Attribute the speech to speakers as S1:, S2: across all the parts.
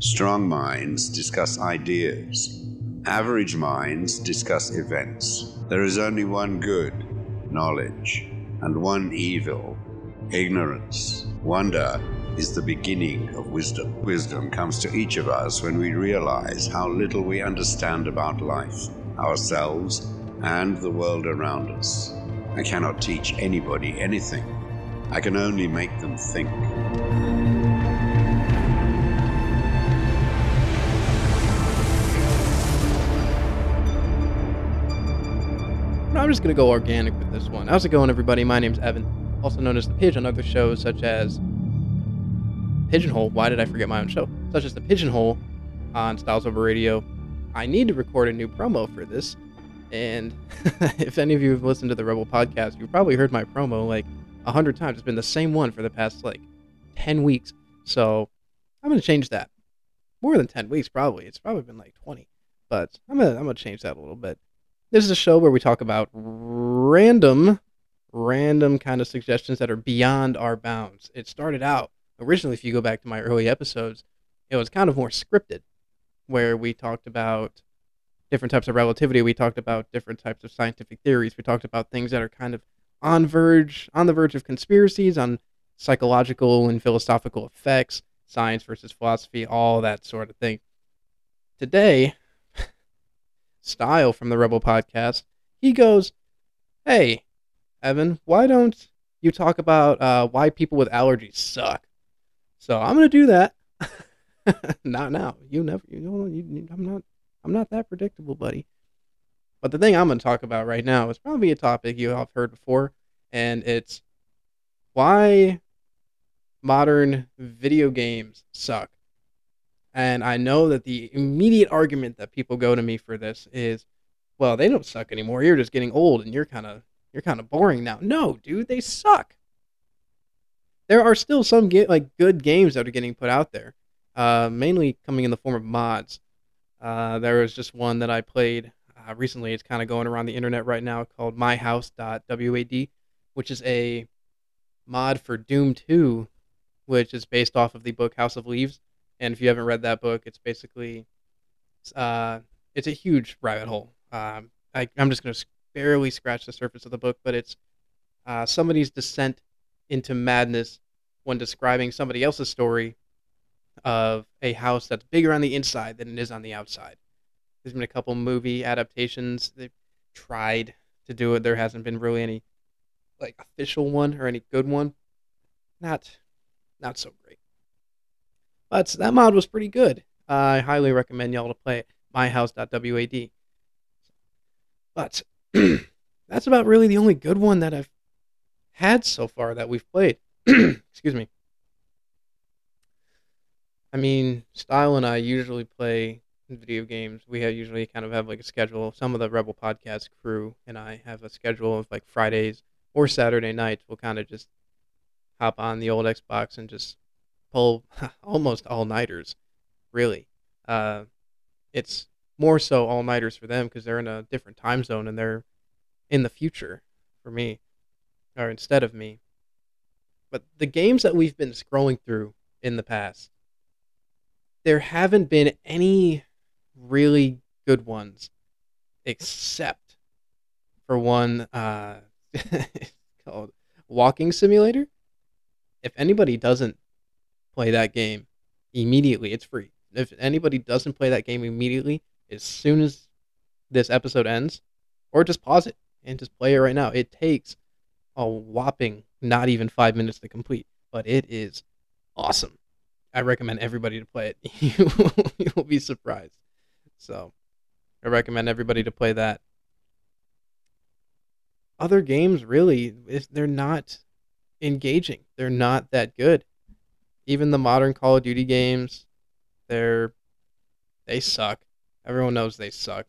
S1: Strong minds discuss ideas. Average minds discuss events. There is only one good, knowledge, and one evil, ignorance. Wonder is the beginning of wisdom. Wisdom comes to each of us when we realize how little we understand about life, ourselves, and the world around us. I cannot teach anybody anything. I can only make them think.
S2: I'm just going to go organic with this one. How's it going, everybody? My name's Evan, also known as The Pigeon, on other shows such as Pigeonhole. Why did I forget my own show? Such as The Pigeonhole on Styles Over Radio. I need to record a new promo for this. And if any of you have listened to the Rebel podcast, you've probably heard my promo like a hundred times. It's been the same one for the past like 10 weeks. So I'm going to change that. More than 10 weeks, probably. It's probably been like 20. But I'm going to I'm gonna change that a little bit. This is a show where we talk about random, random kind of suggestions that are beyond our bounds. It started out originally, if you go back to my early episodes, it was kind of more scripted, where we talked about different types of relativity. We talked about different types of scientific theories. We talked about things that are kind of on verge, on the verge of conspiracies, on psychological and philosophical effects, science versus philosophy, all that sort of thing. Today, Style from the Rebel podcast, he goes, Hey, Evan, why don't you talk about uh, why people with allergies suck? So I'm gonna do that. not now. You never. You know. You, I'm not. I'm not that predictable, buddy. But the thing I'm gonna talk about right now is probably a topic you have heard before, and it's why modern video games suck. And I know that the immediate argument that people go to me for this is, well, they don't suck anymore. You're just getting old and you're kind of you're kind of boring now. No, dude, they suck. There are still some like good games that are getting put out there, uh, mainly coming in the form of mods. Uh, there was just one that I played uh, recently. It's kind of going around the internet right now called MyHouse.wad, which is a mod for Doom 2, which is based off of the book House of Leaves. And if you haven't read that book, it's basically uh, it's a huge rabbit hole. Um, I, am just going to barely scratch the surface of the book, but it's uh, somebody's descent into madness when describing somebody else's story of a house that's bigger on the inside than it is on the outside. There's been a couple movie adaptations. They've tried to do it. There hasn't been really any like official one or any good one. Not not so great. But that mod was pretty good. Uh, I highly recommend y'all to play myhouse.wad. But that's about really the only good one that I've had so far that we've played. Excuse me. I mean, Style and I usually play video games. We have usually kind of have like a schedule. Some of the Rebel Podcast crew and I have a schedule of like Fridays or Saturday nights. We'll kind of just hop on the old Xbox and just pull almost all nighters, really. Uh, it's more so all nighters for them because they're in a different time zone and they're in the future for me, or instead of me. But the games that we've been scrolling through in the past, there haven't been any really good ones, except for one uh, called Walking Simulator. If anybody doesn't play that game immediately. It's free. If anybody doesn't play that game immediately, as soon as this episode ends, or just pause it and just play it right now. It takes a whopping not even five minutes to complete, but it is awesome. I recommend everybody to play it. you, you will be surprised. So, I recommend everybody to play that. Other games, really, they're not engaging. They're not that good even the modern Call of Duty games, they're they suck. Everyone knows they suck.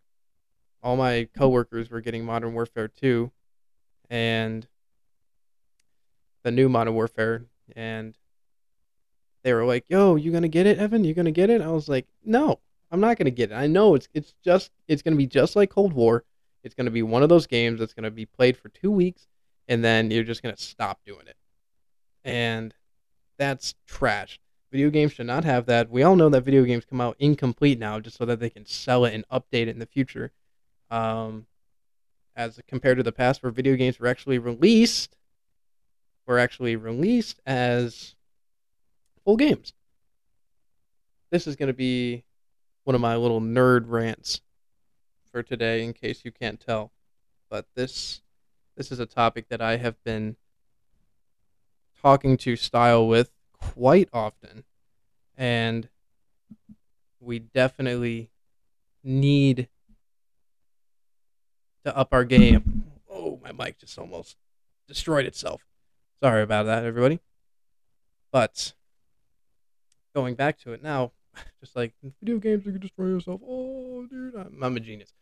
S2: All my coworkers were getting Modern Warfare 2 and the new Modern Warfare and they were like, "Yo, you going to get it, Evan? You going to get it?" I was like, "No, I'm not going to get it. I know it's it's just it's going to be just like Cold War. It's going to be one of those games that's going to be played for 2 weeks and then you're just going to stop doing it." And that's trash. Video games should not have that. We all know that video games come out incomplete now, just so that they can sell it and update it in the future. Um, as compared to the past, where video games were actually released, were actually released as full games. This is going to be one of my little nerd rants for today, in case you can't tell. But this this is a topic that I have been talking to Style with quite often, and we definitely need to up our game. Oh, my mic just almost destroyed itself. Sorry about that, everybody. But going back to it now, just like video games, you can destroy yourself. Oh, dude, I'm, I'm a genius.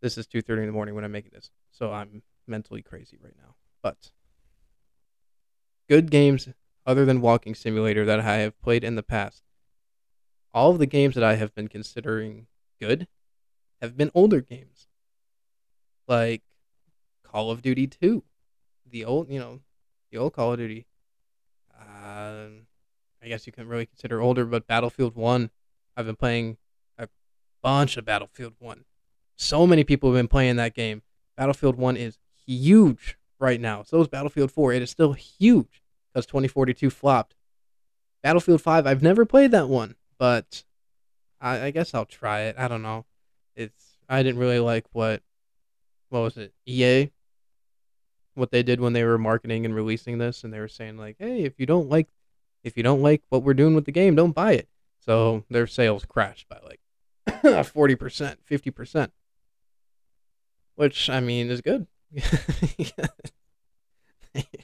S2: This is 2:30 in the morning when I'm making this, so I'm mentally crazy right now. But good games other than Walking Simulator that I have played in the past. All of the games that I have been considering good have been older games. Like Call of Duty 2. The old, you know, the old Call of Duty. Um, I guess you can really consider older, but Battlefield 1. I've been playing a bunch of Battlefield 1. So many people have been playing that game. Battlefield 1 is huge right now. So is Battlefield 4. It is still huge because 2042 flopped. Battlefield 5, I've never played that one, but I, I guess I'll try it. I don't know. It's I didn't really like what what was it? EA what they did when they were marketing and releasing this and they were saying like, "Hey, if you don't like if you don't like what we're doing with the game, don't buy it." So their sales crashed by like 40%, 50%. Which I mean is good.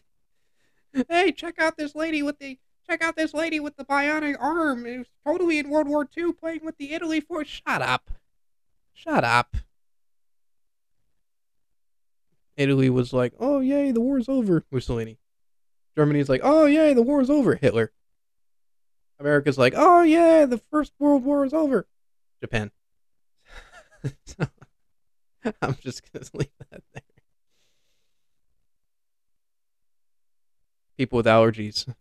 S2: hey, check out this lady with the check out this lady with the bionic arm. It was totally in World War II playing with the Italy force. Shut up. Shut up. Italy was like, oh, yay, the war's over. Mussolini. Germany's like, oh, yay, the war's over. Hitler. America's like, oh, yeah, the First World War is over. Japan. I'm just going to leave that there. People with allergies.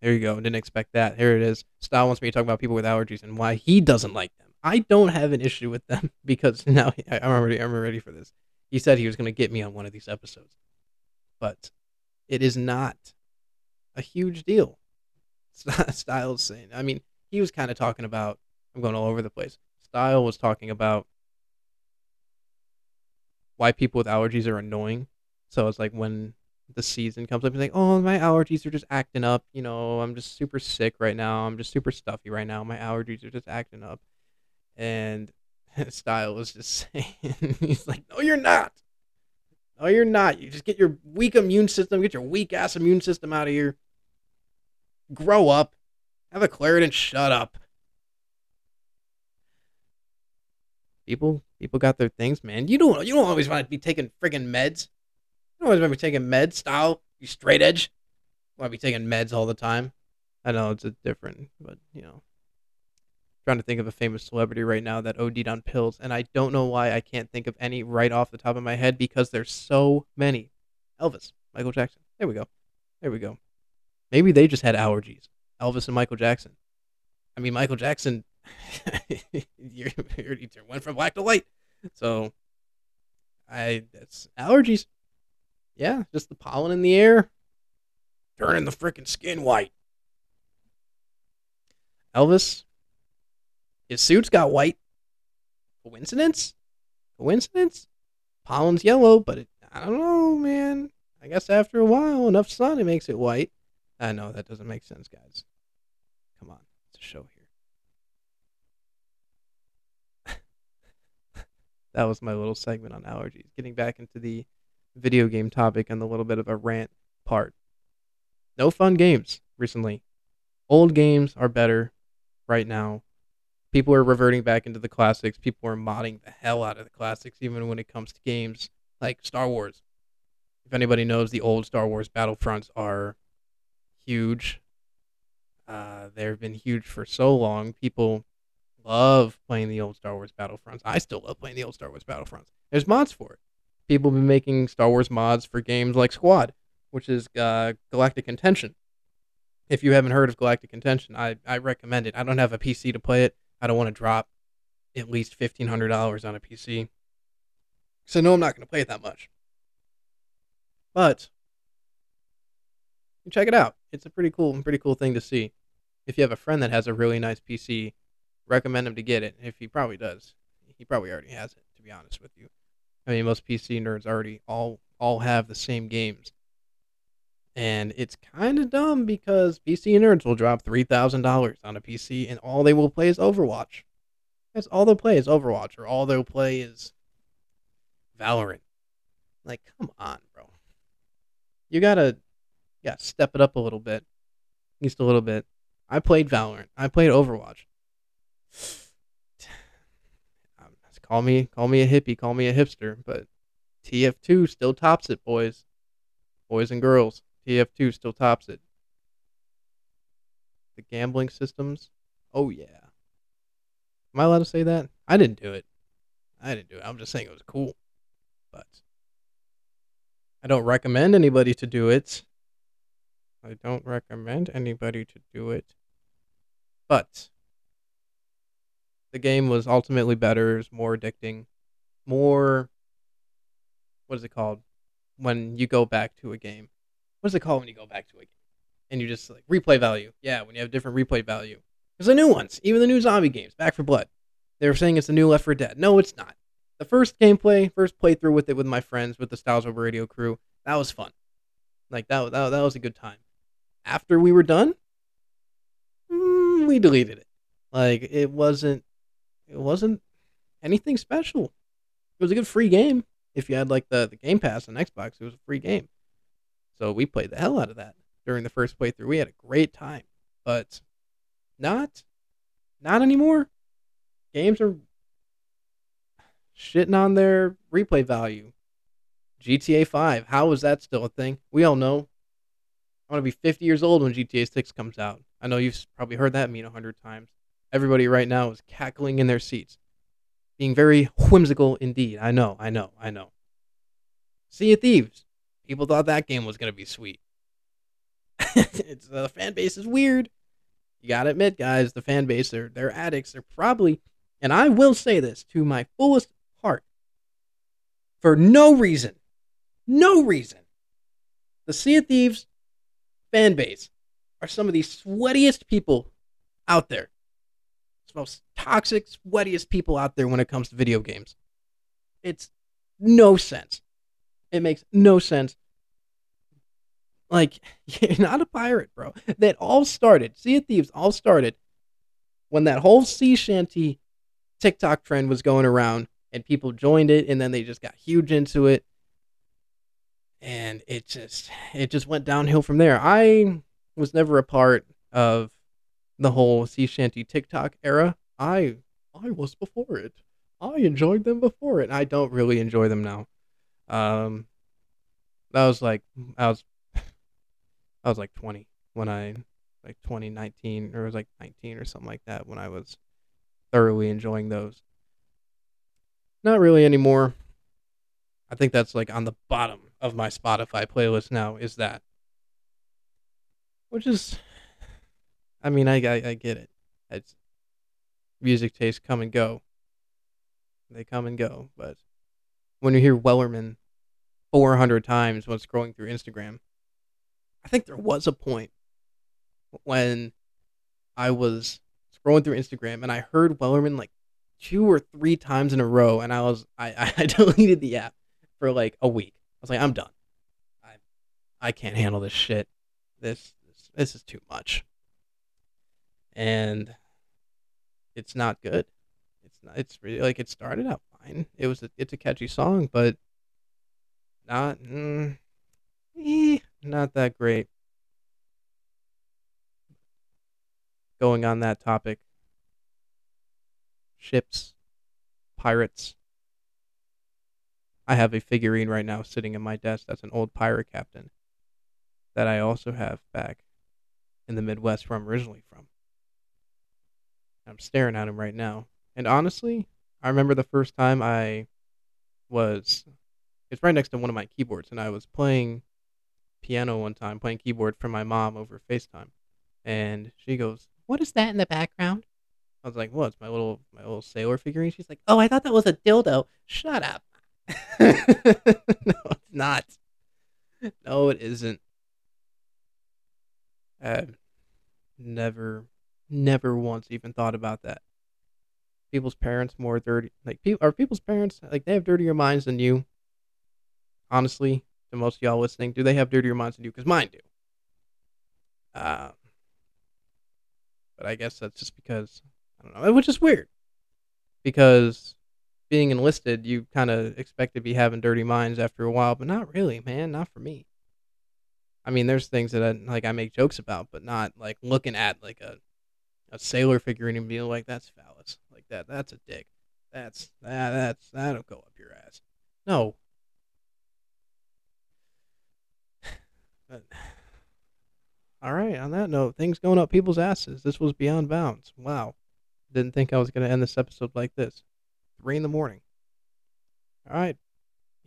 S2: There you go. Didn't expect that. Here it is. Style wants me to talk about people with allergies and why he doesn't like them. I don't have an issue with them because now I'm already I'm ready for this. He said he was going to get me on one of these episodes, but it is not a huge deal. Styles saying. I mean, he was kind of talking about. I'm going all over the place. Style was talking about why people with allergies are annoying. So it's like when the season comes up, he's like, "Oh, my allergies are just acting up. You know, I'm just super sick right now. I'm just super stuffy right now. My allergies are just acting up." And Style was just saying, he's like, "No, you're not. No, you're not. You just get your weak immune system, get your weak ass immune system out of here. Grow up. Have a Claritin. Shut up." People, people got their things, man. You don't, you don't always want to be taking friggin' meds. Don't always want to be taking meds, style. You straight edge. Want to be taking meds all the time. I know it's a different, but you know, trying to think of a famous celebrity right now that OD'd on pills, and I don't know why I can't think of any right off the top of my head because there's so many. Elvis, Michael Jackson. There we go. There we go. Maybe they just had allergies. Elvis and Michael Jackson. I mean, Michael Jackson, you went from black to white. So, I that's allergies. Yeah, just the pollen in the air, turning the freaking skin white. Elvis, his suits got white. Coincidence? Coincidence? Pollen's yellow, but it, I don't know, man. I guess after a while, enough sun, it makes it white. I know that doesn't make sense, guys. Come on, it's a show here. that was my little segment on allergies. Getting back into the video game topic and a little bit of a rant part. No fun games recently. Old games are better right now. People are reverting back into the classics. People are modding the hell out of the classics, even when it comes to games like Star Wars. If anybody knows, the old Star Wars Battlefronts are huge. Uh, they've been huge for so long. People love playing the old Star Wars Battlefronts. I still love playing the old Star Wars Battlefronts. There's mods for it people have been making Star Wars mods for games like Squad, which is uh, Galactic Contention. If you haven't heard of Galactic Contention, I, I recommend it. I don't have a PC to play it. I don't want to drop at least fifteen hundred dollars on a PC. So no, I'm not going to play it that much. But check it out. It's a pretty cool, pretty cool thing to see. If you have a friend that has a really nice PC, recommend him to get it. If he probably does, he probably already has it. To be honest with you, I mean, most PC nerds already all all have the same games, and it's kind of dumb because PC nerds will drop three thousand dollars on a PC, and all they will play is Overwatch. That's all they'll play is Overwatch, or all they'll play is Valorant. Like, come on, bro. You gotta, yeah, step it up a little bit, at least a little bit. I played Valorant. I played Overwatch. Call me, call me a hippie, call me a hipster, but TF2 still tops it, boys, boys and girls. TF2 still tops it. The gambling systems, oh yeah. Am I allowed to say that? I didn't do it. I didn't do it. I'm just saying it was cool. But I don't recommend anybody to do it. I don't recommend anybody to do it. But the game was ultimately better, it was more addicting, more what is it called? When you go back to a game. What is it called when you go back to a game? And you just like replay value. Yeah, when you have different replay value. There's the new ones, even the new zombie games, Back 4 Blood. They were saying it's the new Left 4 Dead. No, it's not. The first gameplay, first playthrough with it with my friends, with the Styles Over Radio crew, that was fun. Like that, that, that was a good time. After we were done, mm, we deleted it. Like it wasn't, it wasn't anything special. It was a good free game. If you had like the the Game Pass on Xbox, it was a free game. So we played the hell out of that during the first playthrough. We had a great time, but not, not anymore. Games are shitting on their replay value. GTA 5, how is that still a thing? We all know. I'm going to be 50 years old when GTA 6 comes out. I know you've probably heard that mean a hundred times. Everybody right now is cackling in their seats, being very whimsical indeed. I know, I know, I know. Sea of Thieves. People thought that game was going to be sweet. it's the fan base is weird. You got to admit, guys, the fan base, they're, they're addicts. They're probably, and I will say this to my fullest heart, for no reason, no reason. The Sea of Thieves fan base are some of the sweatiest people out there. Most toxic, sweatiest people out there when it comes to video games. It's no sense. It makes no sense. Like, you're not a pirate, bro. That all started, Sea of Thieves all started when that whole sea shanty TikTok trend was going around and people joined it and then they just got huge into it and it just it just went downhill from there i was never a part of the whole sea shanty tiktok era i i was before it i enjoyed them before it i don't really enjoy them now um that was like i was i was like 20 when i like 2019 or it was like 19 or something like that when i was thoroughly enjoying those not really anymore. I think that's like on the bottom of my Spotify playlist now. Is that, which is, I mean, I I, I get it. It's music tastes come and go. They come and go, but when you hear Wellerman 400 times when scrolling through Instagram, I think there was a point when I was scrolling through Instagram and I heard Wellerman like two or three times in a row, and I was I, I deleted the app for like a week. I was like, I'm done. I I can't handle this shit. This this, this is too much. And it's not good. It's not. It's really like it started out fine. It was a, it's a catchy song, but not mm, eh, not that great. Going on that topic, ships, pirates. I have a figurine right now sitting in my desk that's an old pirate captain that I also have back in the Midwest where I'm originally from. I'm staring at him right now. And honestly, I remember the first time I was it's right next to one of my keyboards and I was playing piano one time, playing keyboard for my mom over FaceTime. And she goes, "What is that in the background?" I was like, "Well, it's my little my little sailor figurine." She's like, "Oh, I thought that was a dildo." Shut up. no, it's not. No, it isn't. I've never, never once even thought about that. People's parents more dirty, like people are people's parents like they have dirtier minds than you. Honestly, to most of y'all listening, do they have dirtier minds than you? Because mine do. Uh, but I guess that's just because I don't know, which is weird. Because being enlisted, you kind of expect to be having dirty minds after a while, but not really, man. Not for me. I mean, there's things that I, like I make jokes about, but not like looking at like a a sailor figurine and being like, "That's phallus," like that. That's a dick. That's that. That's that'll go up your ass. No. But, all right. On that note, things going up people's asses. This was beyond bounds. Wow. Didn't think I was gonna end this episode like this. Three in the morning. All right.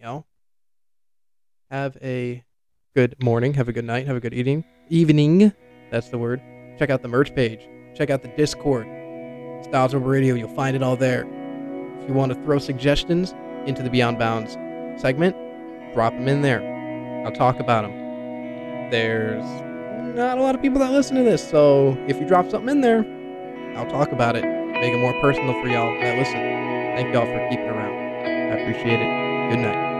S2: Know. Have a good morning. Have a good night. Have a good evening. Evening. That's the word. Check out the merch page. Check out the Discord. Styles Over Radio. You'll find it all there. If you want to throw suggestions into the Beyond Bounds segment, drop them in there. I'll talk about them. There's not a lot of people that listen to this, so if you drop something in there, I'll talk about it. Make it more personal for y'all that listen. Thank y'all for keeping around. I appreciate it. Good night.